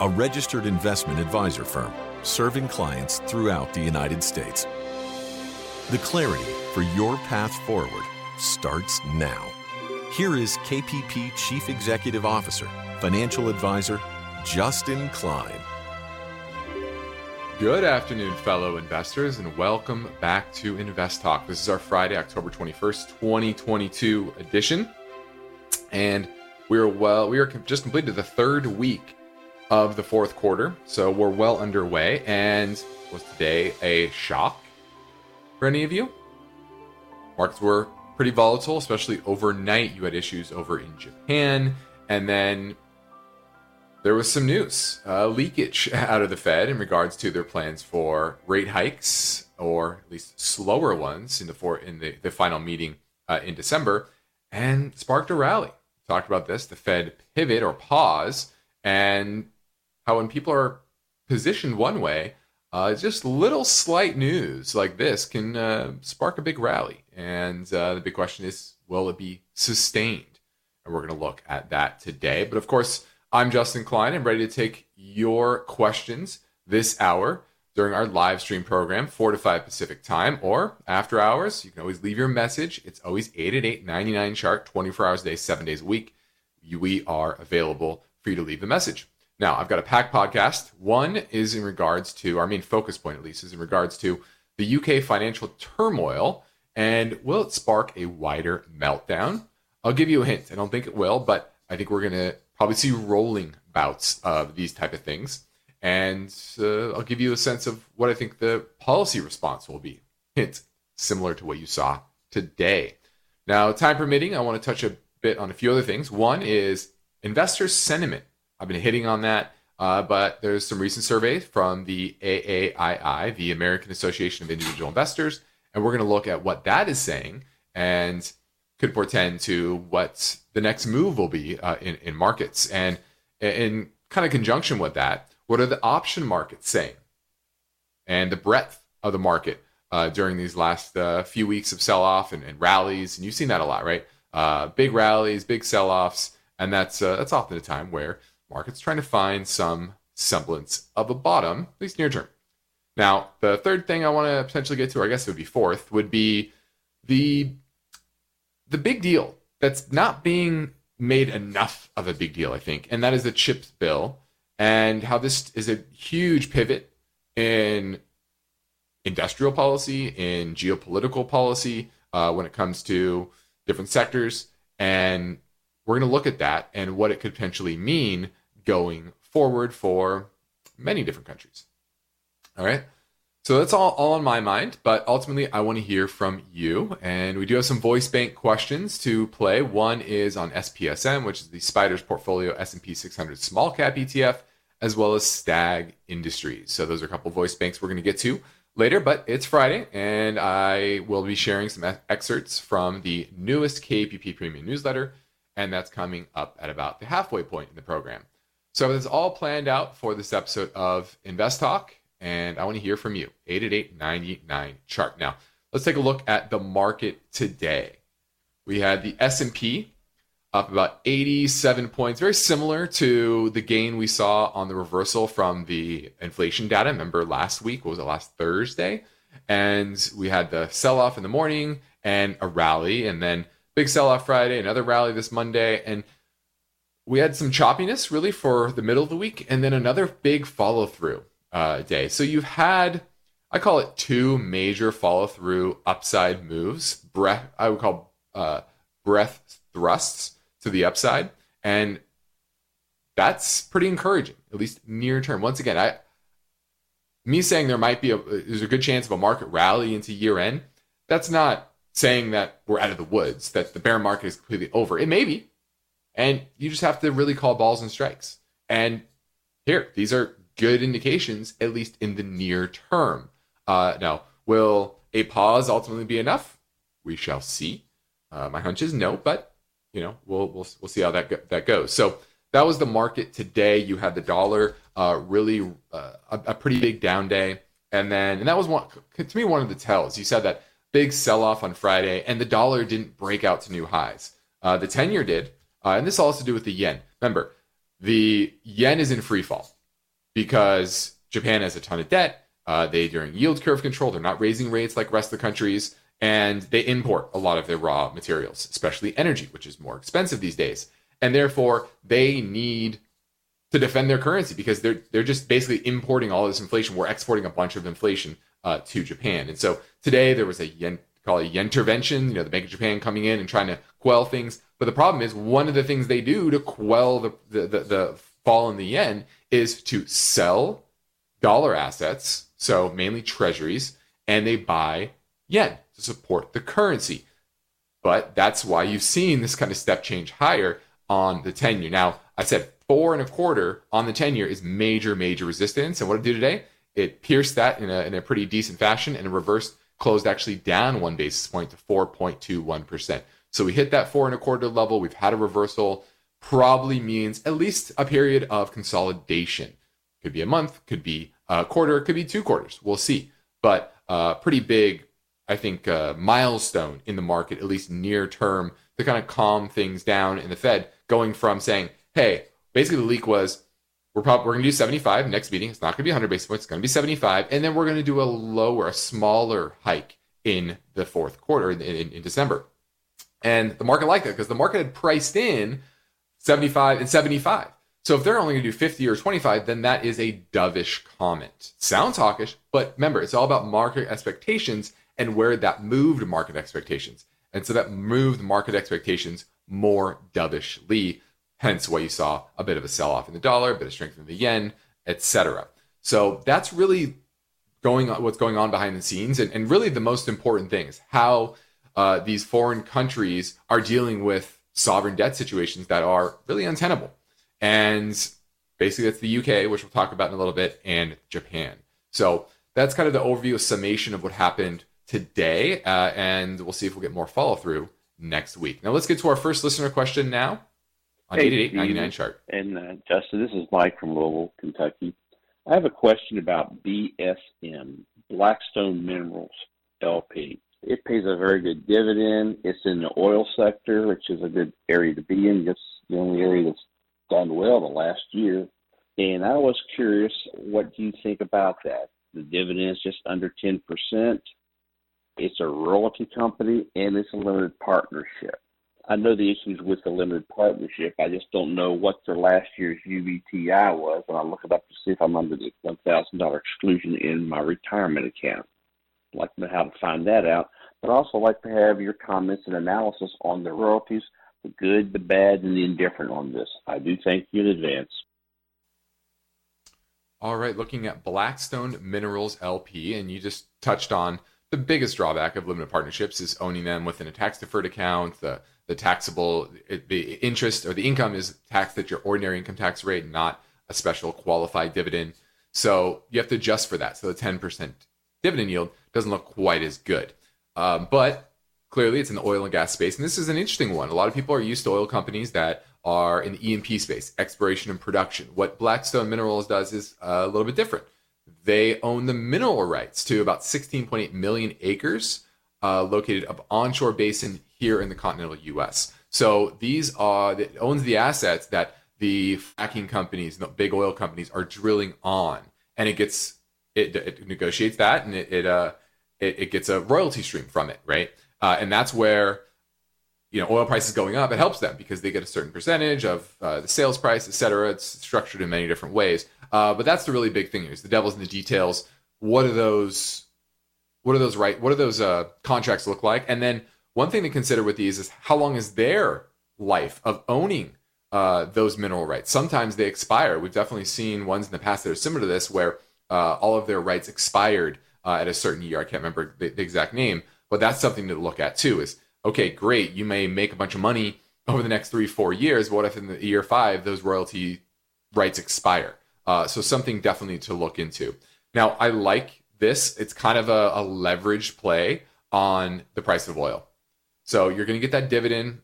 a registered investment advisor firm serving clients throughout the United States. The clarity for your path forward starts now. Here is KPP Chief Executive Officer, Financial Advisor, Justin Klein. Good afternoon, fellow investors, and welcome back to Invest Talk. This is our Friday, October 21st, 2022 edition. And we're well, we are just completed the third week of the fourth quarter. So we're well underway. And was today a shock for any of you? Markets were pretty volatile, especially overnight. You had issues over in Japan. And then there was some news, uh, leakage out of the Fed in regards to their plans for rate hikes, or at least slower ones in the for, in the, the final meeting uh, in December, and sparked a rally. Talked about this, the Fed pivot or pause, and how when people are positioned one way, uh, just little slight news like this can uh, spark a big rally. And uh, the big question is, will it be sustained? And we're going to look at that today. But of course, I'm Justin Klein. I'm ready to take your questions this hour during our live stream program, 4 to 5 Pacific time, or after hours. You can always leave your message. It's always 888 99 chart, 24 hours a day, seven days a week. We are available for you to leave a message. Now, I've got a packed podcast. One is in regards to our main focus point, at least, is in regards to the UK financial turmoil and will it spark a wider meltdown? I'll give you a hint. I don't think it will, but I think we're going to probably see rolling bouts of these type of things. And uh, I'll give you a sense of what I think the policy response will be. Hint, similar to what you saw today. Now, time permitting, I want to touch a bit on a few other things. One is investor sentiment. I've been hitting on that, uh, but there's some recent surveys from the AAII, the American Association of Individual Investors, and we're going to look at what that is saying and could portend to what the next move will be uh, in, in markets. And in kind of conjunction with that, what are the option markets saying? And the breadth of the market uh, during these last uh, few weeks of sell off and, and, rallies. And you've seen that a lot, right? Uh, big rallies, big sell offs. And that's, uh, that's often a time where markets trying to find some semblance of a bottom, at least near term. Now, the third thing I want to potentially get to, or I guess it would be fourth, would be the the big deal that's not being made enough of a big deal, I think, and that is the CHIPS bill and how this is a huge pivot in industrial policy, in geopolitical policy, uh, when it comes to different sectors. And we're going to look at that and what it could potentially mean going forward for many different countries. All right. So that's all, all on my mind, but ultimately I want to hear from you. And we do have some voice bank questions to play. One is on SPSM, which is the Spiders Portfolio S&P 600 Small Cap ETF, as well as Stag Industries. So those are a couple voice banks we're going to get to later, but it's Friday, and I will be sharing some excerpts from the newest KPP Premium newsletter, and that's coming up at about the halfway point in the program. So it's all planned out for this episode of Invest Talk and I want to hear from you. 888-99 chart. Now, let's take a look at the market today. We had the S&P up about 87 points, very similar to the gain we saw on the reversal from the inflation data. Remember last week, was it, last Thursday? And we had the sell off in the morning and a rally, and then big sell off Friday, another rally this Monday. And we had some choppiness really for the middle of the week, and then another big follow through uh, day. So you've had, I call it two major follow through upside moves. Breadth, I would call uh, breadth thrusts to the upside, and that's pretty encouraging, at least near term. Once again, I me saying there might be a there's a good chance of a market rally into year end. That's not saying that we're out of the woods, that the bear market is completely over. It may be, and you just have to really call balls and strikes. And here, these are good indications, at least in the near term. Uh, now, will a pause ultimately be enough? We shall see. Uh, my hunch is no, but you know we'll we'll we'll see how that go- that goes. So that was the market today. You had the dollar uh, really uh, a, a, pretty big down day, and then and that was one to me one of the tells. You said that big sell off on Friday, and the dollar didn't break out to new highs. Uh, the ten year did, uh, and this all has to do with the yen. Remember, the yen is in free fall because Japan has a ton of debt. Uh, they during yield curve control. They're not raising rates like rest of the countries, and they import a lot of their raw materials, especially energy, which is more expensive these days. And therefore, they need to defend their currency because they're they're just basically importing all this inflation. We're exporting a bunch of inflation uh, to Japan, and so today there was a yen call it yen intervention. You know, the Bank of Japan coming in and trying to quell things. But the problem is, one of the things they do to quell the the, the, the fall in the yen is to sell dollar assets, so mainly treasuries, and they buy yen to support the currency. But that's why you've seen this kind of step change higher on the 10 year. Now, I said four and a quarter on the 10 year is major, major resistance. And what it did today, it pierced that in a, in a pretty decent fashion and reversed, closed actually down one basis point to 4.21%. So we hit that four and a quarter level. We've had a reversal, probably means at least a period of consolidation. Could be a month, could be a quarter, could be two quarters. We'll see. But uh, pretty big, I think, uh, milestone in the market, at least near term, to kind of calm things down in the Fed, going from saying, hey, basically the leak was we're probably we're going to do 75 next meeting. It's not going to be 100 basis points. It's going to be 75, and then we're going to do a lower, a smaller hike in the fourth quarter in, in, in December. And the market liked that because the market had priced in 75 and 75. So if they're only going to do 50 or 25, then that is a dovish comment. Sounds hawkish, but remember, it's all about market expectations and where that moved market expectations. And so that moved market expectations more dovishly, hence why you saw a bit of a sell off in the dollar, a bit of strength in the yen, etc. So that's really going on, what's going on behind the scenes. And, and really the most important thing is how uh, these foreign countries are dealing with sovereign debt situations that are really untenable. And basically, that's the UK, which we'll talk about in a little bit, and Japan. So that's kind of the overview, of summation of what happened today. Uh, and we'll see if we'll get more follow through next week. Now, let's get to our first listener question now on hey, 8899 chart. And uh, Justin, this is Mike from Louisville, Kentucky. I have a question about BSM, Black Stone Minerals LP. It pays a very good dividend. It's in the oil sector, which is a good area to be in. It's the only area that's done well the last year. And I was curious, what do you think about that? The dividend is just under 10%. It's a royalty company and it's a limited partnership. I know the issues with the limited partnership. I just don't know what their last year's UBTI was, and I'll look it up to see if I'm under the $1,000 exclusion in my retirement account. Like to know how to find that out, but I also like to have your comments and analysis on the royalties, the good, the bad, and the indifferent on this. I do thank you in advance. All right, looking at Black Stone Minerals LP, and you just touched on the biggest drawback of limited partnerships is owning them within a tax deferred account. The the taxable the interest or the income is taxed at your ordinary income tax rate, not a special qualified dividend. So you have to adjust for that. So the 10% dividend yield doesn't look quite as good. Um, but clearly, it's in the oil and gas space, and this is an interesting one. A lot of people are used to oil companies that are in the E&P space, exploration and production. What Black Stone Minerals does is a little bit different. They own the mineral rights to about 16.8 million acres uh, located up onshore basin here in the continental U.S. So these are it owns the assets that the fracking companies, the big oil companies, are drilling on, and it gets it, it negotiates that, and it it, uh, it, it gets a royalty stream from it, right? Uh, and that's where you know oil prices going up. It helps them because they get a certain percentage of uh, the sales price et cetera. It's structured in many different ways. Uh, but that's the really big thing is the devil's in the details. What are those what are those right what are those uh, contracts look like? And then one thing to consider with these is how long is their life of owning uh, those mineral rights? Sometimes they expire. We've definitely seen ones in the past that are similar to this where uh, all of their rights expired uh, at a certain year. I can't remember the, the, exact name, but that's something to look at too. Is okay, great, you may make a bunch of money over the next three, four years. What if in the year five those royalty rights expire? Uh, so something definitely to look into. Now, I like this. It's kind of a, a leveraged play on the price of oil. So you're going to get that dividend,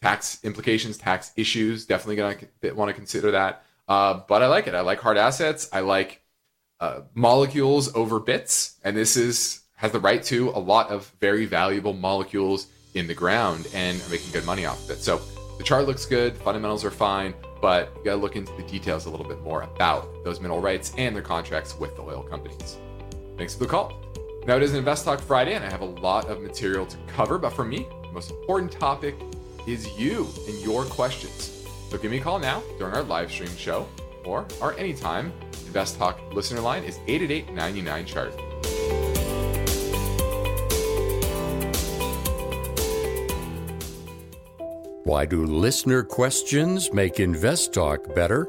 tax implications, tax issues. Definitely going to want to consider that. Uh, but I like it. I like hard assets. I like uh, molecules over bits, and this is has the right to a lot of very valuable molecules in the ground and are making good money off of it. So the chart looks good, fundamentals are fine, but you got to look into the details a little bit more about those mineral rights and their contracts with the oil companies. Thanks for the call. Now it is Invest Talk Friday, and I have a lot of material to cover, but for me, the most important topic is you and your questions. So give me a call now during our live stream show or our anytime. Invest Talk listener line is 888 99 chart. Why do listener questions make Invest Talk better?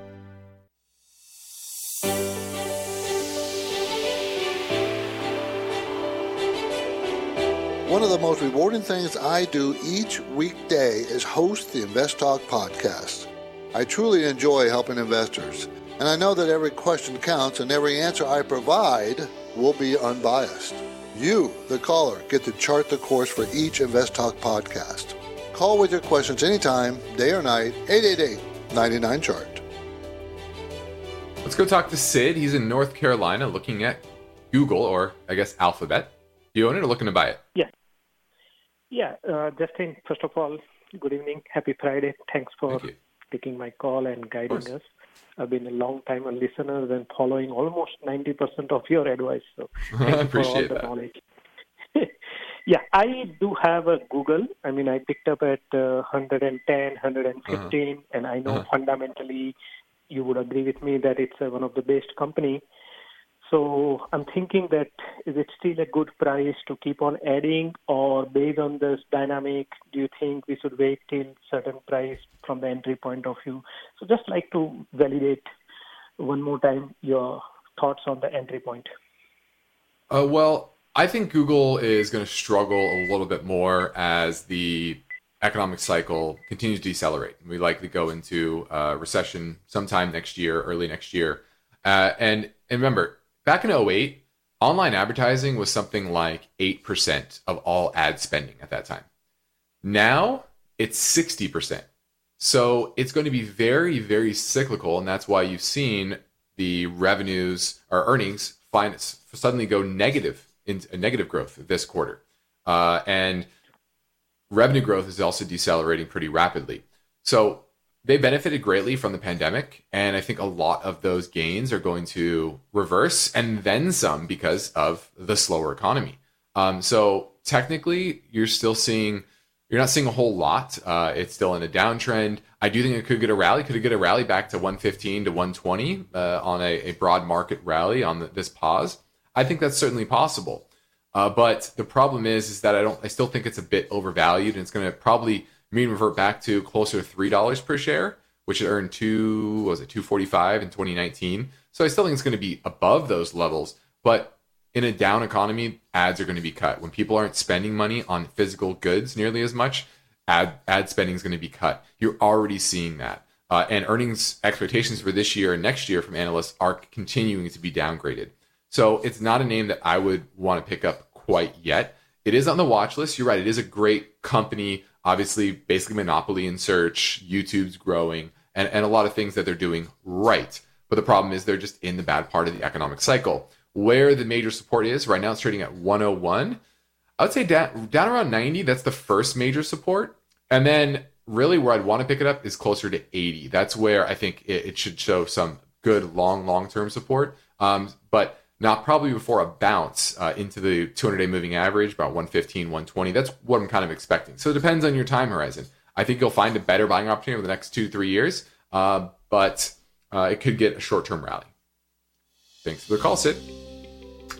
The most rewarding things I do each weekday is host the Invest Talk podcast. I truly enjoy helping investors, and I know that every question counts and every answer I provide will be unbiased. You, the caller, get to chart the course for each Invest Talk podcast. Call with your questions anytime, day or night, 888 99 Chart. Let's go talk to Sid. He's in North Carolina looking at Google, or I guess Alphabet. Do you own it or looking to buy it? Yeah. Yeah, uh, Justin, first of all, good evening. Happy Friday. Thanks for Thank taking my call and guiding us. I've been a long time a listener and following almost 90% of your advice. So I thank you for all appreciate the that. knowledge. yeah, I do have a Google. I mean, I picked up at uh, 110, 115, and I know Uh-huh. fundamentally you would agree with me that it's uh, one of the best company. So I'm thinking that is it still a good price to keep on adding, or based on this dynamic, do you think we should wait till certain price from the entry point of view? So just like to validate one more time your thoughts on the entry point. Uh, well, I think Google is going to struggle a little bit more as the economic cycle continues to decelerate. We likely go into a recession sometime next year, early next year. Uh, and, and remember, back in 08, online advertising was something like 8% of all ad spending at that time. Now it's 60%. So it's going to be very, very cyclical. And that's why you've seen the revenues or earnings find suddenly go negative in negative growth this quarter. Uh, and revenue growth is also decelerating pretty rapidly. So they benefited greatly from the pandemic. And I think a lot of those gains are going to reverse and then some because of the slower economy. Um, so technically, you're still seeing, you're not seeing a whole lot. Uh, it's still in a downtrend. I do think it could get a rally. Could it get a rally back to 115 to 120 uh, on a, a broad market rally on the, this pause? I think that's certainly possible. Uh, but the problem is, is that I don't. I still think it's a bit overvalued, and it's going to probably mean revert back to closer to three dollars per share, which it earned two. was it two forty five in 2019? So I still think it's going to be above those levels. But in a down economy, ads are going to be cut. When people aren't spending money on physical goods nearly as much, ad ad spending is going to be cut. You're already seeing that. Uh, and earnings expectations for this year and next year from analysts are continuing to be downgraded. So it's not a name that I would want to pick up quite yet. It is on the watch list. You're right. It is a great company. Obviously, basically monopoly in search. YouTube's growing, and, and a lot of things that they're doing right. But the problem is they're just in the bad part of the economic cycle. where the major support is right now, it's trading at 101. I would say down, down around 90. That's the first major support, and then really where I'd want to pick it up is closer to 80. That's where I think it, it should show some good long long term support. Um, but not probably before a bounce uh, into the 200 day moving average, about 115, 120. That's what I'm kind of expecting. So it depends on your time horizon. I think you'll find a better buying opportunity over the next two, three years, uh, but uh, it could get a short term rally. Thanks for the call, Sid.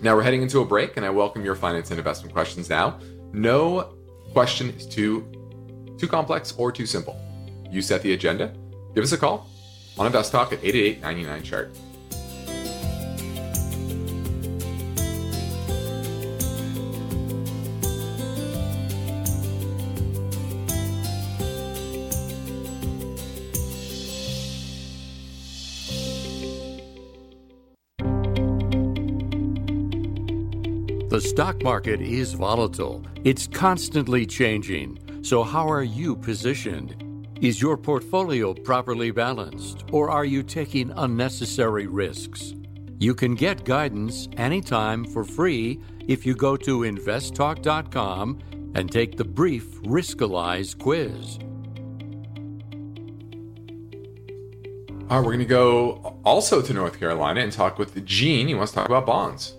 Now we're heading into a break, and I welcome your finance and investment questions now. No question is too too complex or too simple. You set the agenda. Give us a call on Invest Talk at 888 99 chart. Stock market is volatile. It's constantly changing. So, how are you positioned? Is your portfolio properly balanced, or are you taking unnecessary risks? You can get guidance anytime for free if you go to investtalk.com and take the brief Riskalyze quiz. All right, we're going to go also to North Carolina and talk with Gene. He wants to talk about bonds.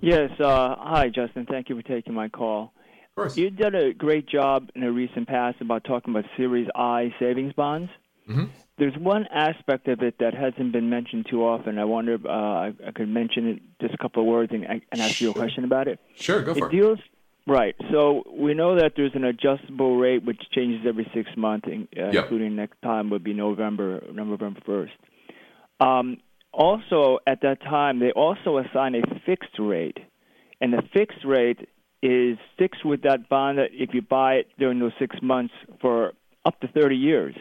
Yes. Uh, hi, Justin. Thank you for taking my call. Of course. You did a great job in a recent past about talking about Series I savings bonds. Mm-hmm. There's one aspect of it that hasn't been mentioned too often. I wonder if uh, I, I could mention it just a couple of words and, and ask you a question about it. Sure, go for it. deals right. So we know that there's an adjustable rate which changes every six months, uh, Yep. including next time would be November, November first. Um, also, at that time, they also assign a fixed rate, and the fixed rate is fixed with that bond that if you buy it during those six months for up to 30 years.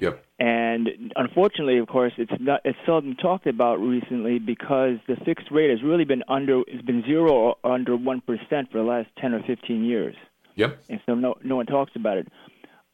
Yep. And unfortunately, of course, it's not it's seldom talked about recently because the fixed rate has really been under it's been zero or under one percent for the last 10 or 15 years, Yep. and so no no one talks about it.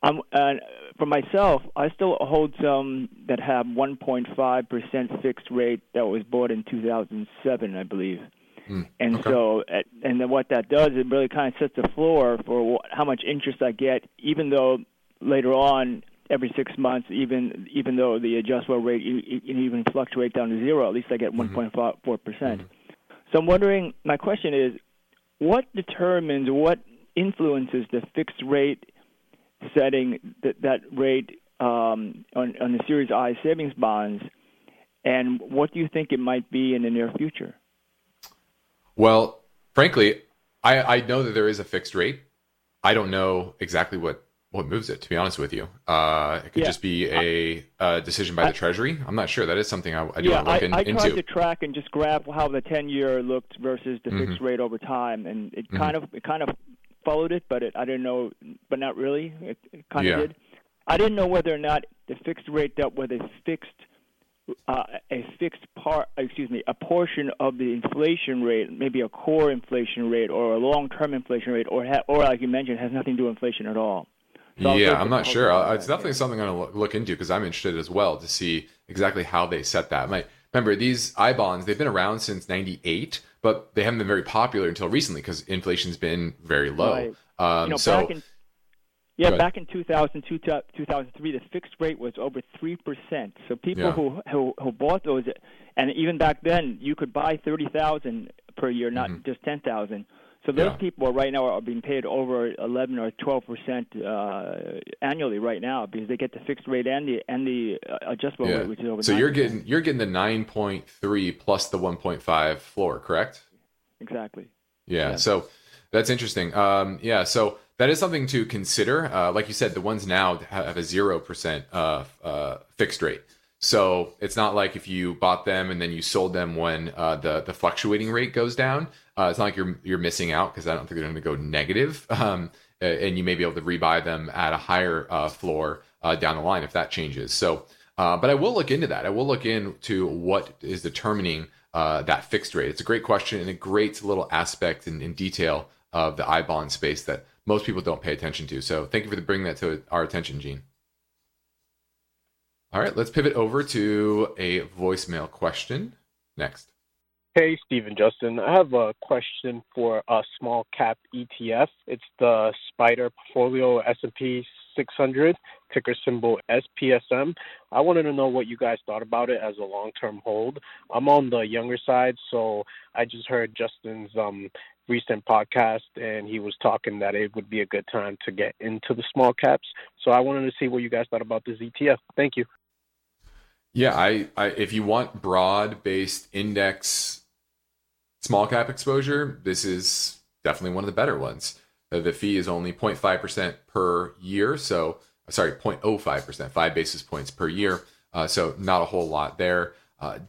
Um, and for myself, I still hold some that have 1.5 percent fixed rate that was bought in 2007, I believe. Mm, And okay. so, at- and then what that does, it really kind of sets the floor for wh- how much interest I get, even though later on, every six months, even even though the adjustable rate e- e- can even fluctuate down to zero, at least I get 1.4 percent. So I'm wondering, my question is, what determines, what influences the fixed rate setting that that rate um, on on the Series I savings bonds, and what do you think it might be in the near future? Well, frankly, I, I know that there is a fixed rate. I don't know exactly what, what moves it, to be honest with you. Uh, it could Yeah. just be a, a decision by the Treasury. I'm not sure. That is something I, I do yeah, want to look I, in, I tried into. to track and just grab how the ten-year looked versus the fixed Mhm. rate over time, and it Mhm. kind of it kind of followed it, but it, I didn't know, but not really. It, it kind Yeah. of did. I didn't know whether or not the fixed rate dealt with a fixed uh, a fixed part, excuse me, a portion of the inflation rate, maybe a core inflation rate or a long-term inflation rate, or ha- or like you mentioned, has nothing to do with inflation at all. So yeah, I'm not sure. It's definitely something I'm going to look into because I'm interested as well to see exactly how they set that. My, remember, these I bonds, they've been around since 98, but they haven't been very popular until recently because inflation's been very low. Right. Um, you know, so, back in yeah, back in 2002, 2003, the fixed rate was over three percent. So people Yeah. who, who who bought those, and even back then, you could buy thirty thousand per year, not just ten thousand. So those Yeah. people right now are being paid over 11 or 12 percent uh, annually right now because they get the fixed rate and the and the uh, adjustable yeah. rate, which is over. so you're getting you're getting the 9.3 plus the 1.5 floor, correct? exactly. Yeah, Yeah. so that's interesting. Um, yeah, so that is something to consider. Uh, like you said, the ones now have a zero percent uh, uh, fixed rate. So it's not like if you bought them and then you sold them when uh, the the fluctuating rate goes down. Uh, it's not like you're you're missing out because I don't think they're going to go negative. Um, and you may be able to rebuy them at a higher uh, floor uh, down the line if that changes. So, uh, but I will look into that. I will look into what is determining uh, that fixed rate. It's a great question and a great little aspect in detail of the I bond space that most people don't pay attention to. So, thank you for bringing that to our attention, Gene. All right, let's pivot over to a voicemail question next. Hey, Stephen Justin. I have a question for a small cap ETF. It's the SPDR Portfolio S&P 600, ticker symbol SPSM. I wanted to know what you guys thought about it as a long-term hold. I'm on the younger side, so I just heard Justin's um, recent podcast, and he was talking that it would be a good time to get into the small caps. So I wanted to see what you guys thought about this ETF. Thank you. Yeah, I, I if you want broad-based index small cap exposure, this is definitely one of the better ones. Uh, the fee is only 0.5% per year. So, sorry, 0.05%, five basis points per year. Uh, so, not a whole lot there. Uh,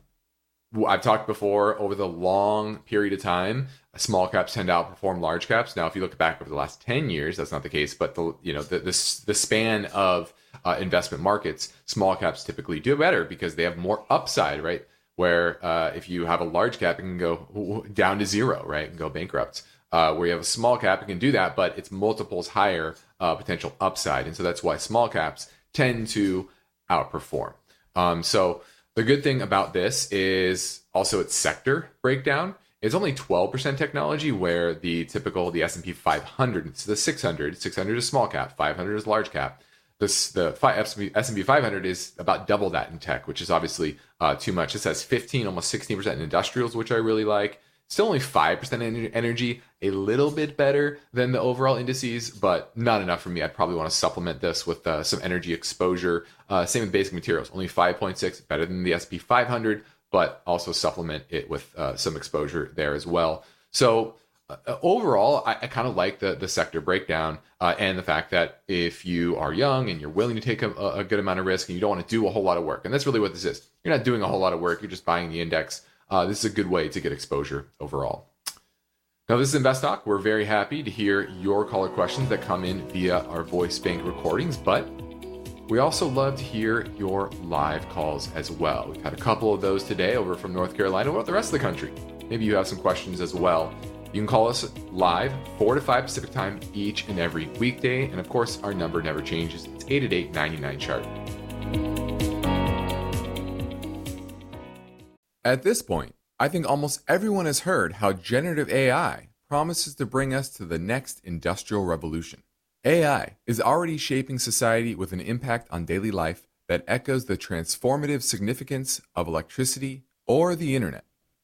I've talked before over the long period of time, small caps tend to outperform large caps. Now, if you look back over the last 10 years, that's not the case, but the, you know, the, the, the span of uh, investment markets, small caps typically do better because they have more upside, right? Where uh, if you have a large cap, it can go down to zero, right, and go bankrupt. Uh, where you have a small cap, it can do that, but it's multiples higher uh, potential upside, and so that's why small caps tend to outperform. Um, so the good thing about this is also its sector breakdown. It's only 12% technology, where the typical the S&P 500, it's the 600, 600 is small cap, 500 is large cap the S&P 500 is about double that in tech, which is obviously uh, too much. It says 15, almost 16% in industrials, which I really like. Still only 5% in energy, a little bit better than the overall indices, but not enough for me. I'd probably want to supplement this with uh, some energy exposure. Uh, same with basic materials, only 5.6, better than the S&P 500, but also supplement it with uh, some exposure there as well. So uh, overall, I, I kind of like the the sector breakdown uh, and the fact that if you are young and you're willing to take a, a, good amount of risk and you don't want to do a whole lot of work, and that's really what this is. You're not doing a whole lot of work. You're just buying the index. Uh, this is a good way to get exposure overall. Now, this is Invest Talk. We're very happy to hear your caller questions that come in via our voice bank recordings, but we also love to hear your live calls as well. We've had a couple of those today over from North Carolina. What about the rest of the country? Maybe you have some questions as well. You can call us live 4 to 5 Pacific time each and every weekday. And of course, our number never changes. It's 888 99 chart. At this point, I think almost everyone has heard how generative AI promises to bring us to the next industrial revolution. AI is already shaping society with an impact on daily life that echoes the transformative significance of electricity or the internet.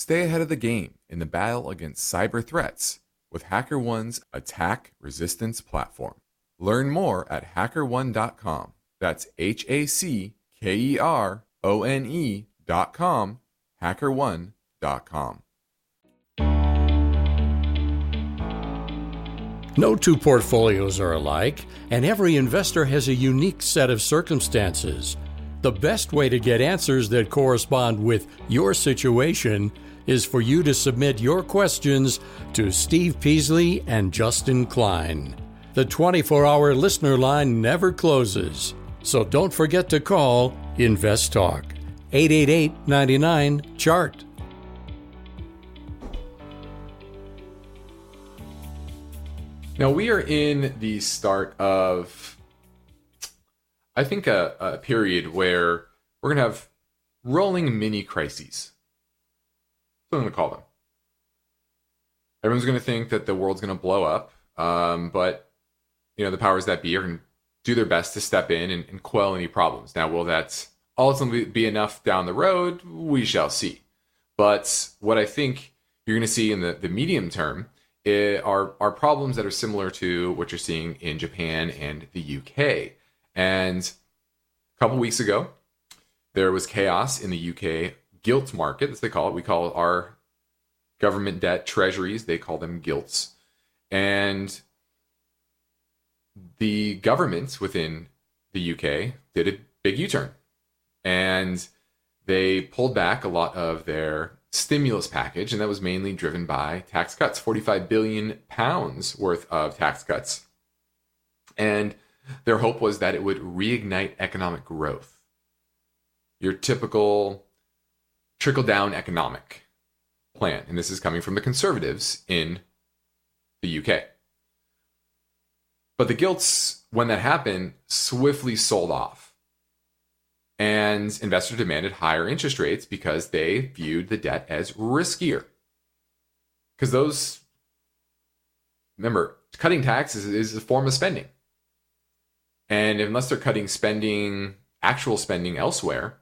Stay ahead of the game in the battle against cyber threats with HackerOne's attack resistance platform. Learn more at hackerone.com. That's H A C K E R O N E.com, hackerone.com. No two portfolios are alike, and every investor has a unique set of circumstances. The best way to get answers that correspond with your situation is for you to submit your questions to Steve Peasley and Justin Klein. The 24 hour listener line never closes, so don't forget to call Invest Talk 888 99 Chart. Now we are in the start of I think a, a period where we're going to have rolling mini crises. I'm going to call them. Everyone's going to think that the world's going to blow up, um, but you know the powers that be are going to do their best to step in and, and quell any problems. Now, will that ultimately be enough down the road? We shall see. But what I think you're going to see in the, the medium term it, are, are problems that are similar to what you're seeing in Japan and the UK. And a couple weeks ago, there was chaos in the UK gilt market, as they call it. We call our government debt treasuries, they call them gilts. And the governments within the UK did a big U turn and they pulled back a lot of their stimulus package, and that was mainly driven by tax cuts 45 billion pounds worth of tax cuts. And their hope was that it would reignite economic growth. Your typical trickle down economic plan. And this is coming from the conservatives in the UK. But the gilts, when that happened, swiftly sold off. And investors demanded higher interest rates because they viewed the debt as riskier. Because those, remember, cutting taxes is a form of spending. And unless they're cutting spending, actual spending elsewhere,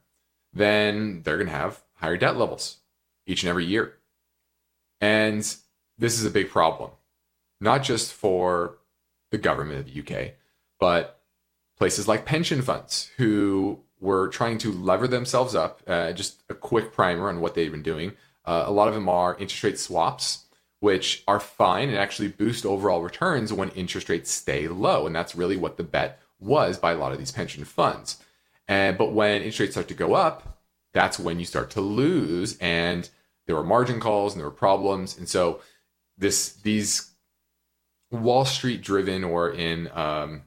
then they're going to have higher debt levels each and every year. And this is a big problem, not just for the government of the UK, but places like pension funds who were trying to lever themselves up. Uh, just a quick primer on what they've been doing. Uh, a lot of them are interest rate swaps, which are fine and actually boost overall returns when interest rates stay low. And that's really what the bet was by a lot of these pension funds. And but when interest rates start to go up, that's when you start to lose. And there were margin calls and there were problems. And so this these Wall Street driven or in um,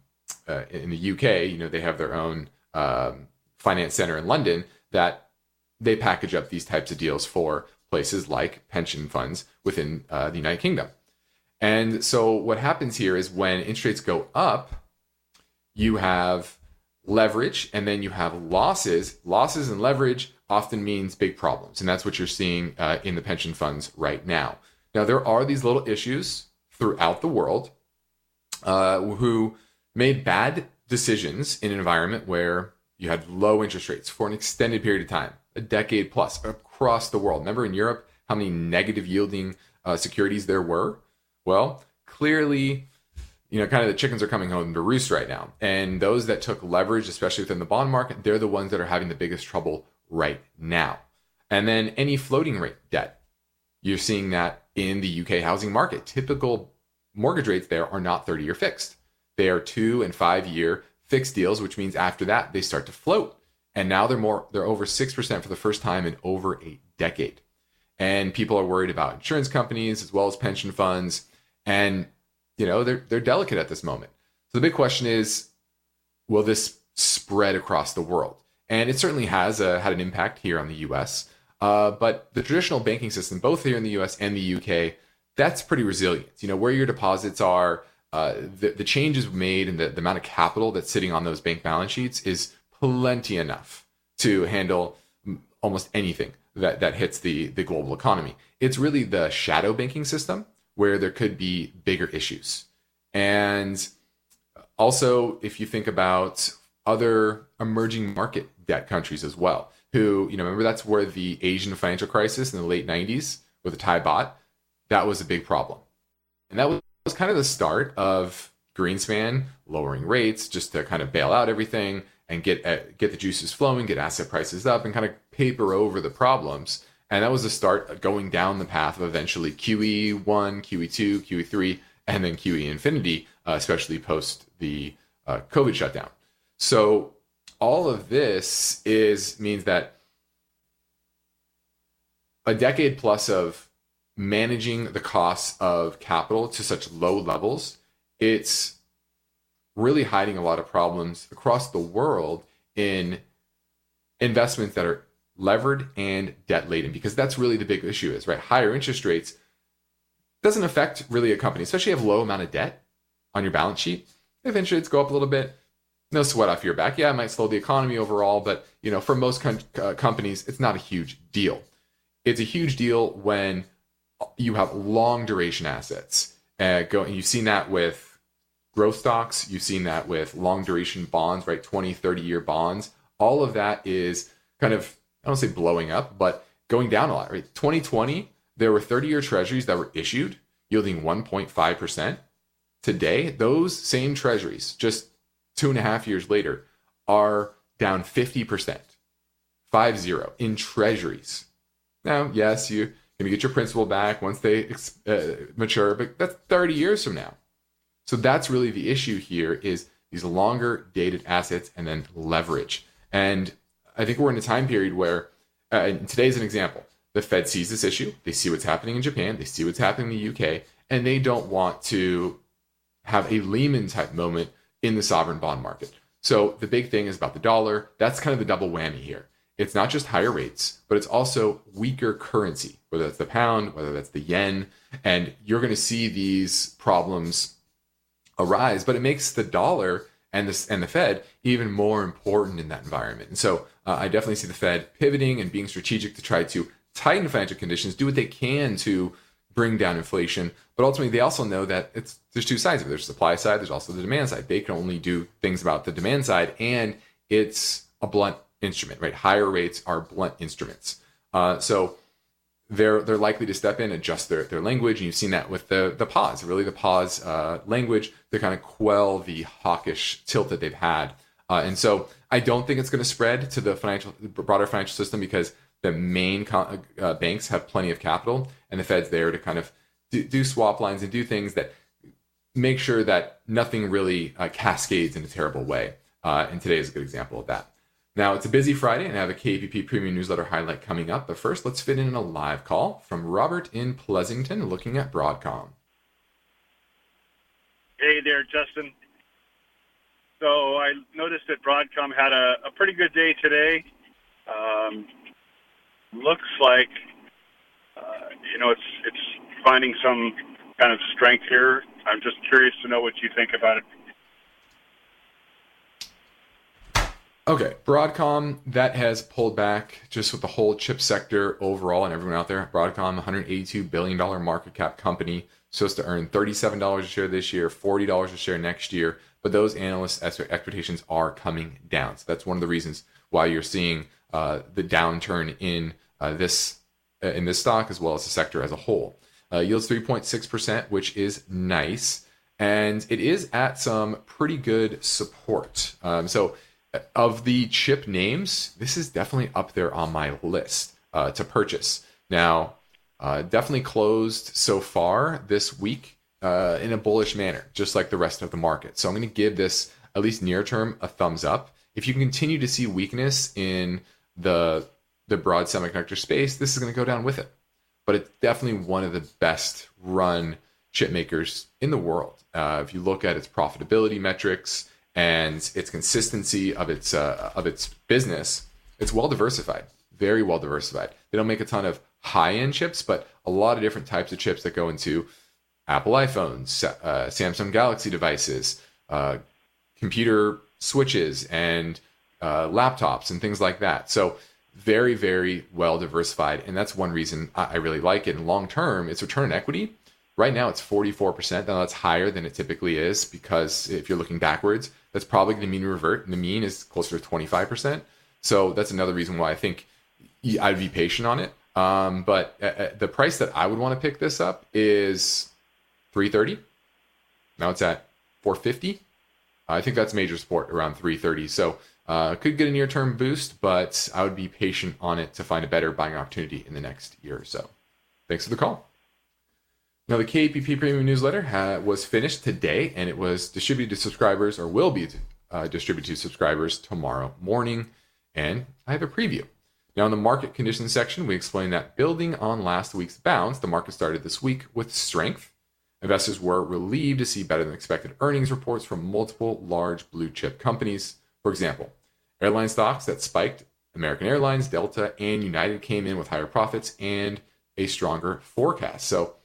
uh, in the UK, you know, they have their own um, finance center in London that they package up these types of deals for places like pension funds within uh, the United Kingdom. And so what happens here is when interest rates go up, you have leverage and then you have losses. Losses and leverage often means big problems. And that's what you're seeing uh, in the pension funds right now. Now, there are these little issues throughout the world uh, who made bad decisions in an environment where you had low interest rates for an extended period of time, a decade plus across the world. Remember in Europe how many negative yielding uh, securities there were? Well, clearly, you know, kind of the chickens are coming home to roost right now. And those that took leverage, especially within the bond market, they're the ones that are having the biggest trouble right now. And then any floating rate debt, you're seeing that in the UK housing market. Typical mortgage rates there are not 30 year fixed. They are two and five year fixed deals, which means after that they start to float. And now they're more they're over 6% for the first time in over a decade. And people are worried about insurance companies as well as pension funds. And you know, they're they're delicate at this moment. So the big question is, will this spread across the world? And it certainly has uh, had an impact here on the US. Uh, but the traditional banking system, both here in the US and the UK, that's pretty resilient. You know, where your deposits are, uh, the, the changes made and the, the amount of capital that's sitting on those bank balance sheets is plenty enough to handle almost anything that, that hits the, the global economy. It's really the shadow banking system where there could be bigger issues. And also, if you think about other emerging market debt countries as well, who, you know, remember that's where the Asian financial crisis in the late 90s with the Thai baht, that was a big problem. And that was, kind of the start of Greenspan lowering rates just to kind of bail out everything and get get the juices flowing, get asset prices up, and kind of paper over the problems. And that was the start going down the path of eventually QE1, QE2, QE3, and then QE infinity, uh, especially post the uh, COVID shutdown. So all of this is means that a decade plus of managing the costs of capital to such low levels, it's really hiding a lot of problems across the world in investments that are levered and debt laden because that's really the big issue is right higher interest rates doesn't affect really a company especially if you have low amount of debt on your balance sheet if interest rates go up a little bit no sweat off your back. Yeah, it might slow the economy overall, but you know, for most uh, companies, it's not a huge deal. It's a huge deal when you have long duration assets. Uh, go, and you've seen that with growth stocks. You've seen that with long duration bonds, right? 20, 30 year bonds. All of that is kind of, I don't say blowing up, but going down a lot, right? 2020, there were 30 year treasuries that were issued yielding 1.5%. Today, those same treasuries, just two and a half years later, are down 50%, five zero in treasuries. Now, yes, you can get your principal back once they uh, mature, but that's 30 years from now. So that's really the issue here is these longer dated assets and then leverage. And I think we're in a time period where, uh, today's an example. The Fed sees this issue. They see what's happening in Japan. They see what's happening in the UK, and they don't want to have a Lehman type moment in the sovereign bond market. So the big thing is about the dollar. That's kind of the double whammy here. It's not just higher rates, but it's also weaker currency, whether that's the pound, whether that's the yen. And you're going to see these problems arise, but it makes the dollar and the, and the Fed even more important in that environment. And so uh, I definitely see the Fed pivoting and being strategic to try to tighten financial conditions, do what they can to bring down inflation. But ultimately, they also know that it's there's two sides of it. There's the supply side. There's also the demand side. They can only do things about the demand side, and it's a blunt instrument, right? Higher rates are blunt instruments. Uh, so they're they're likely to step in, adjust their, their language, and you've seen that with the the pause, really the pause uh, language to kind of quell the hawkish tilt that they've had. Uh, and so I don't think it's going to spread to the financial broader financial system because the main uh, banks have plenty of capital, and the Fed's there to kind of do, do, swap lines and do things that make sure that nothing really uh, cascades in a terrible way. Uh, and today is a good example of that. Now, it's a busy Friday, and I have a KPP Premium Newsletter highlight coming up. But first, let's fit in a live call from Robert in Pleasanton looking at Broadcom. Hey there, Justin. So I noticed that Broadcom had a, a pretty good day today. Um, looks like uh, you know it's it's finding some kind of strength here. I'm just curious to know what you think about it. Okay, Broadcom that has pulled back just with the whole chip sector overall and everyone out there. Broadcom, 182 billion dollar market cap company, supposed to earn 37 dollars a share this year, 40 dollars a share next year. But those analyst expectations are coming down. So that's one of the reasons why you're seeing uh, the downturn in uh, this uh, in this stock as well as the sector as a whole. Uh, yields 3.6%, which is nice, and it is at some pretty good support. Um, so, uh, of the chip names, this is definitely up there on my list uh, to purchase. Now, definitely closed so far this week uh, in a bullish manner, just like the rest of the market. So, I'm going to give this at least near term a thumbs up. If you continue to see weakness in the the broad semiconductor space, this is going to go down with it. But it's definitely one of the best run chip makers in the world. Uh, if you look at its profitability metrics and its consistency of its uh, of its business, it's well diversified, very well diversified. They don't make a ton of high end chips, but a lot of different types of chips that go into Apple iPhones, uh, Samsung Galaxy devices, uh, computer switches, and uh, laptops and things like that. So very, very well diversified. And that's one reason I really like it. And long term, its return on equity, right now it's 44%. Now that's higher than it typically is because if you're looking backwards, that's probably to mean revert. And the mean is closer to 25%. So that's another reason why I think I'd be patient on it. Um, but uh, uh, the price that I would want to pick this up is 330. Now it's at 450. I think that's major support around 330. So uh, could get a near term boost, but I would be patient on it to find a better buying opportunity in the next year or so. Thanks for the call. Now, the KPP Premium Newsletter ha- was finished today and it was distributed to subscribers or will be uh, distributed to subscribers tomorrow morning. And I have a preview. Now, in the market conditions section, we explain that building on last week's bounce, the market started this week with strength. Investors were relieved to see better than expected earnings reports from multiple large blue chip companies. For example, Airline stocks that spiked American Airlines, Delta, and United came in with higher profits and a stronger forecast. So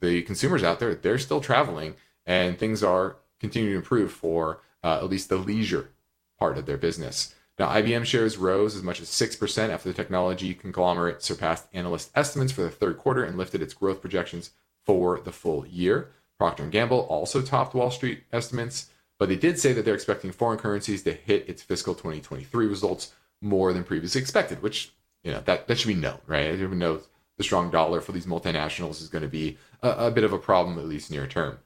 the consumers out there, they're still traveling and things are continuing to improve for uh, at least the leisure part of their business. Now, IBM shares rose as much as 6% after the technology conglomerate surpassed analyst estimates for the third quarter and lifted its growth projections for the full year. Procter & Gamble also topped Wall Street estimates but they did say that they're expecting foreign currencies to hit its fiscal 2023 results more than previously expected, which you know that that should be known, right? Everyone knows the strong dollar for these multinationals is going to be a, a bit of a problem, at least near term.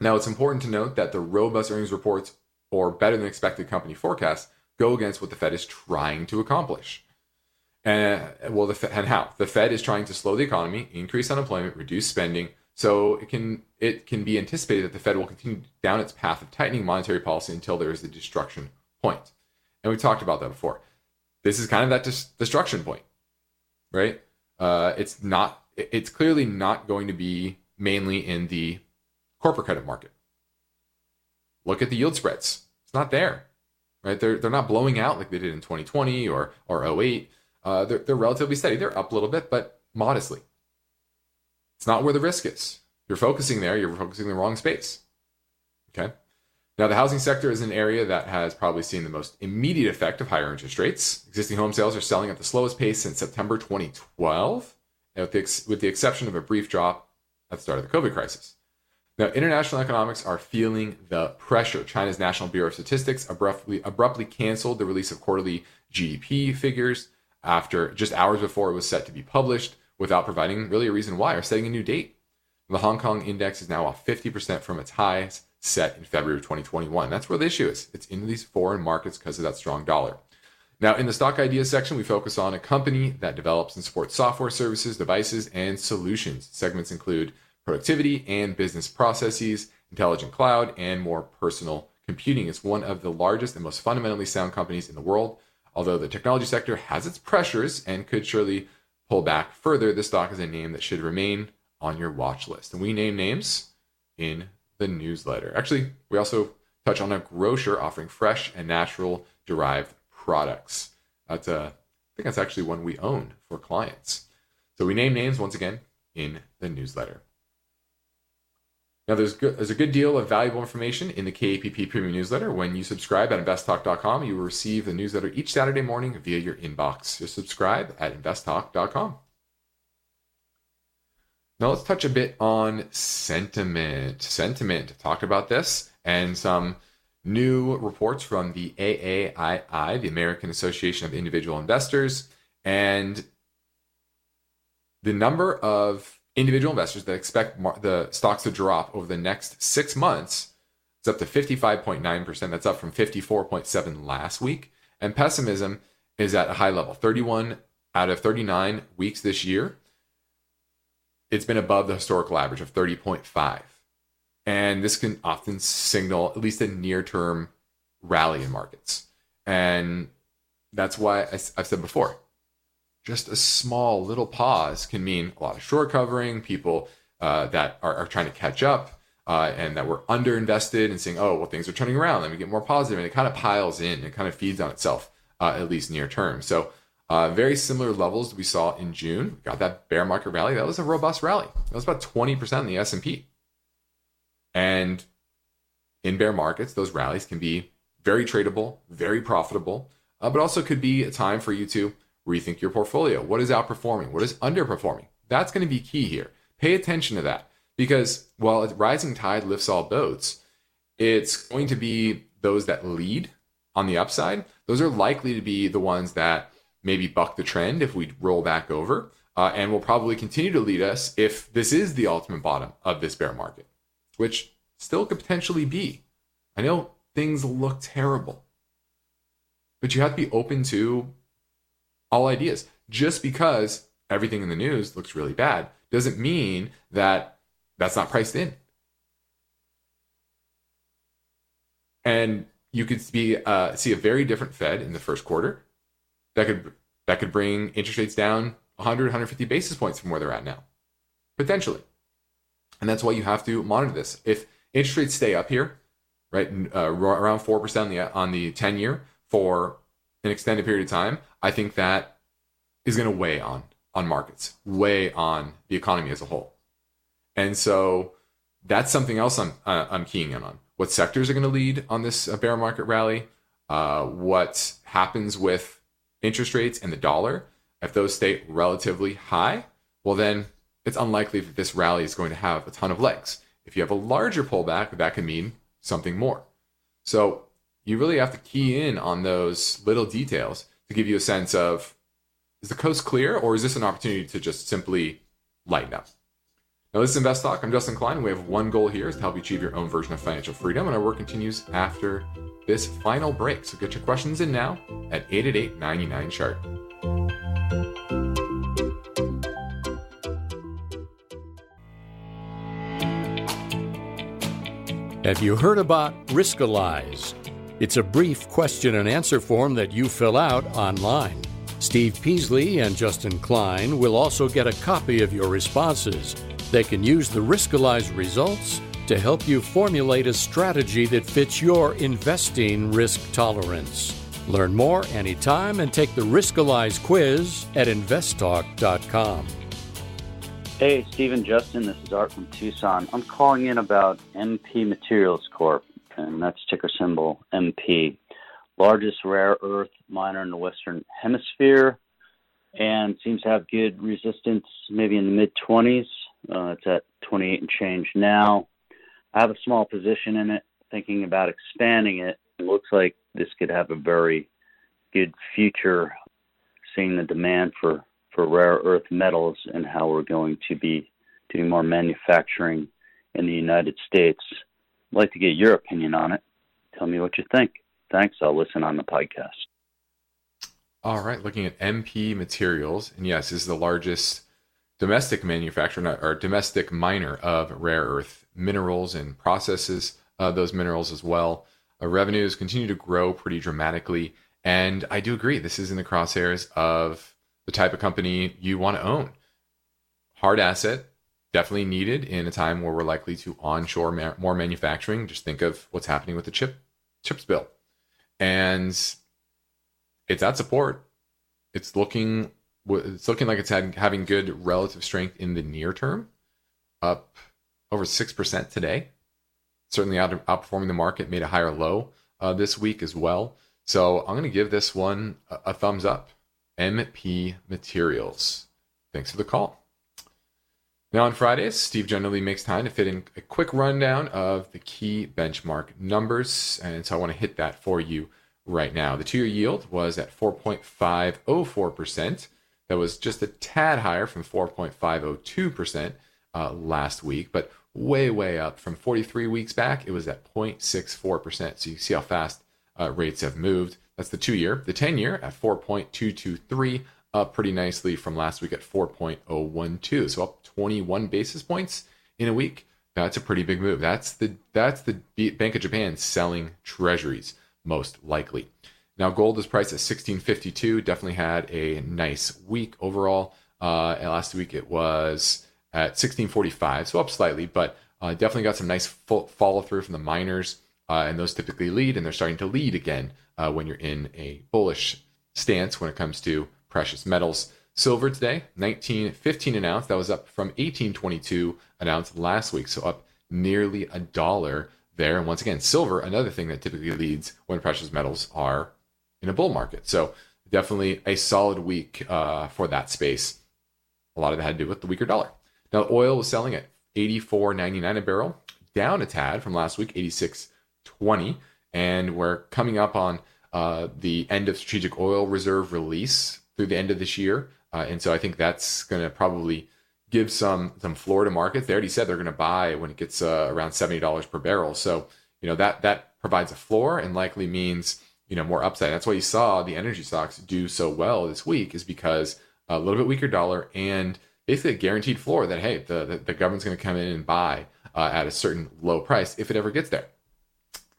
Now, it's important to note that the robust earnings reports or better than expected company forecasts go against what the Fed is trying to accomplish. And well, the and how the Fed is trying to slow the economy, increase unemployment, reduce spending, so it can it can be anticipated that the Fed will continue down its path of tightening monetary policy until there is a destruction point. And we talked about that before. This is kind of that dis- destruction point, right? Uh, it's not. It's clearly not going to be mainly in the corporate credit market. Look at the yield spreads. It's not there, right? They're they're not blowing out like they did in 2020 or or 08. Uh, they're they're relatively steady. They're up a little bit, but modestly. It's not where the risk is. You're focusing there. You're focusing the wrong space. Okay. Now, the housing sector is an area that has probably seen the most immediate effect of higher interest rates. Existing home sales are selling at the slowest pace since September 2012, with the, ex- with the exception of a brief drop at the start of the COVID crisis. Now, international economics are feeling the pressure. China's National Bureau of Statistics abruptly, abruptly canceled the release of quarterly GDP figures after just hours before it was set to be published without providing really a reason why or setting a new date. The Hong Kong index is now off 50% from its highs set in February of 2021. That's where the issue is. It's in these foreign markets because of that strong dollar. Now, in the stock ideas section, we focus on a company that develops and supports software services, devices, and solutions. Segments include productivity and business processes, intelligent cloud, and more personal computing. It's one of the largest and most fundamentally sound companies in the world. Although the technology sector has its pressures and could surely pull back further, this stock is a name that should remain on your watch list. And we name names in the newsletter. Actually, we also touch on a grocer offering fresh and natural derived products. That's a, I think that's actually one we own for clients. So we name names once again in the newsletter. Now, there's, good, there's a good deal of valuable information in the KPP Premium newsletter. When you subscribe at investtalk.com, you will receive the newsletter each Saturday morning via your inbox. Just subscribe at investtalk.com. Now let's touch a bit on sentiment. Sentiment. Talked about this and some new reports from the AAII, the American Association of Individual Investors, and the number of individual investors that expect the stocks to drop over the next six months is up to 55.9%. That's up from 54.7 last week. And pessimism is at a high level. 31 out of 39 weeks this year it's been above the historical average of 30.5. And this can often signal at least a near term rally in markets. And that's why I've said before just a small little pause can mean a lot of short covering, people uh, that are, are, trying to catch up. Uh, and that we're underinvested and saying, oh, well, things are turning around. Let me get more positive. And it kind of piles in. It kind of feeds on itself, uh, at least near term. So uh, very similar levels we saw in June. We got that bear market rally. That was a robust rally. That was about 20% in the S&P. And in bear markets, those rallies can be very tradable, very profitable, uh, but also could be a time for you to rethink your portfolio. What is outperforming? What is underperforming? That's going to be key here. Pay attention to that because while a rising tide lifts all boats, it's going to be those that lead on the upside. Those are likely to be the ones that maybe buck the trend if we roll back over, uh, and will probably continue to lead us if this is the ultimate bottom of this bear market, which still could potentially be. I know things look terrible, but you have to be open to all ideas. Just because everything in the news looks really bad doesn't mean that that's not priced in. And you could be uh, see a very different Fed in the first quarter that could that could bring interest rates down 100 150 basis points from where they're at now potentially and that's why you have to monitor this if interest rates stay up here right uh, around 4% on the on the 10 year for an extended period of time i think that is going to weigh on on markets weigh on the economy as a whole and so that's something else i'm uh, i'm keying in on what sectors are going to lead on this uh, bear market rally uh, what happens with interest rates and the dollar, if those stay relatively high, well, then it's unlikely that this rally is going to have a ton of legs. If you have a larger pullback, that can mean something more. So you really have to key in on those little details to give you a sense of is the coast clear, or is this an opportunity to just simply lighten up? Now, this is Invest Talk. I'm Justin Klein. We have one goal here is to help you achieve your own version of financial freedom, and our work continues after this final break. So get your questions in now at 888 99 chart. Have you heard about Riskalyze? It's a brief question and answer form that you fill out online. Steve Peasley and Justin Klein will also get a copy of your responses. They can use the Riskalyze results to help you formulate a strategy that fits your investing risk tolerance. Learn more anytime and take the Riskalyze quiz at investtalk.com. Hey, Stephen Justin, this is Art from Tucson. I'm calling in about MP Materials Corp, and that's ticker symbol MP. Largest rare earth miner in the Western Hemisphere, and seems to have good resistance, maybe in the mid 20s. Uh, it's at 28 and change now. I have a small position in it, thinking about expanding it. It looks like this could have a very good future, seeing the demand for for rare earth metals and how we're going to be doing more manufacturing in the United States. I'd like to get your opinion on it. Tell me what you think. Thanks. I'll listen on the podcast. All right, looking at MP Materials, and yes, is the largest domestic manufacturer or domestic miner of rare earth minerals and processes uh, those minerals as well. Uh, revenues continue to grow pretty dramatically, and I do agree this is in the crosshairs of the type of company you want to own. Hard asset, definitely needed in a time where we're likely to onshore ma- more manufacturing. Just think of what's happening with the chip chips bill, and it's at support. It's looking it's looking like it's had, having good relative strength in the near term, up over six percent today. Certainly out, outperforming the market, made a higher low uh, this week as well. So I'm going to give this one a, a thumbs up. MP Materials. Thanks for the call. Now, on Fridays, Steve generally makes time to fit in a quick rundown of the key benchmark numbers. And so I want to hit that for you right now. The two year yield was at 4.504%. That was just a tad higher from 4.502% uh, last week, but way, way up from 43 weeks back. It was at 0.64%. So you see how fast uh, rates have moved. That's the two year. The 10 year at 4.223, up pretty nicely from last week at 4.012. So up 21 basis points in a week. That's a pretty big move. That's the that's the Bank of Japan selling treasuries most likely. Now gold is priced at 1652. Definitely had a nice week overall. Uh, last week it was at 1645, so up slightly, but uh, definitely got some nice follow through from the miners, uh, and those typically lead, and they're starting to lead again uh, when you're in a bullish stance when it comes to precious metals. Silver today, 1915 an ounce. That was up from 1822 an ounce last week, so up nearly a dollar there. And once again, silver, another thing that typically leads when precious metals are in a bull market. So definitely a solid week uh, for that space. A lot of it had to do with the weaker dollar. Now, oil was selling at 84.99 a barrel, down a tad from last week, 86.20 and we're coming up on uh, the end of strategic oil reserve release through the end of this year, uh, and so I think that's going to probably give some some Florida markets. They already said they're going to buy when it gets uh, around seventy dollars per barrel. So you know that that provides a floor and likely means you know more upside. That's why you saw the energy stocks do so well this week is because a little bit weaker dollar and basically a guaranteed floor that hey the the, the government's going to come in and buy uh, at a certain low price if it ever gets there.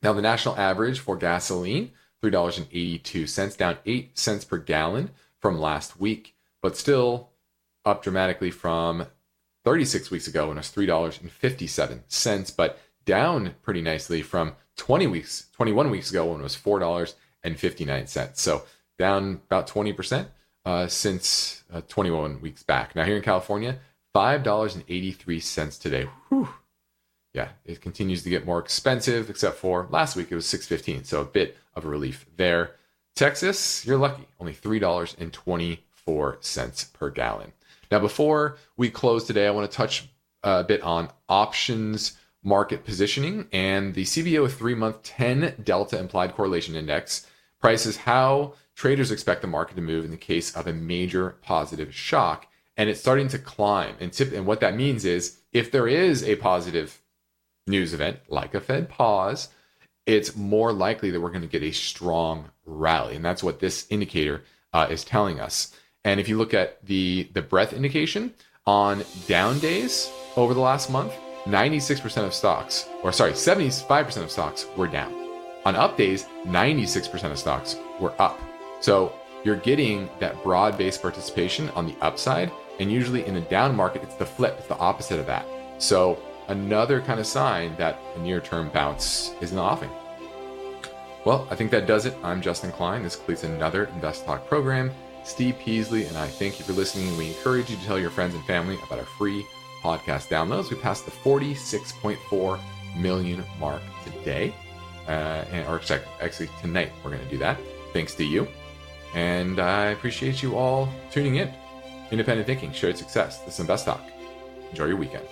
Now, the national average for gasoline, $3.82, down 8 cents per gallon from last week, but still up dramatically from 36 weeks ago when it was $3.57, but down pretty nicely from 20 weeks, 21 weeks ago when it was $4.59. So down about 20% uh, since uh, 21 weeks back. Now, here in California, $5.83 today. Whew yeah, it continues to get more expensive, except for last week it was 615, so a bit of a relief there. Texas, you're lucky, only $3.24 per gallon. Now, before we close today, I want to touch a bit on options market positioning and the Cboe three month 10 delta implied correlation index prices how traders expect the market to move in the case of a major positive shock, and it's starting to climb. And, tip, and what that means is if there is a positive news event, like a Fed pause, it's more likely that we're going to get a strong rally. And that's what this indicator uh, is telling us. And if you look at the, the breadth indication on down days over the last month, 96% of stocks, or sorry, 75% of stocks were down. On up days, 96% of stocks were up. So you're getting that broad based participation on the upside. And usually in a down market, it's the flip, it's the opposite of that. So another kind of sign that a near term bounce is in the offing. Well, I think that does it. I'm Justin Klein. This completes another Invest Talk program. Steve Peasley and I thank you for listening. We encourage you to tell your friends and family about our free podcast downloads. We passed the 46.4 million mark today. Uh, and, or actually, tonight we're going to do that. Thanks to you. And I appreciate you all tuning in. Independent thinking, shared success. This is Invest Talk. Enjoy your weekend.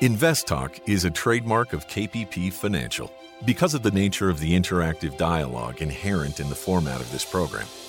Invest Talk is a trademark of KPP Financial. Because of the nature of the interactive dialogue inherent in the format of this program,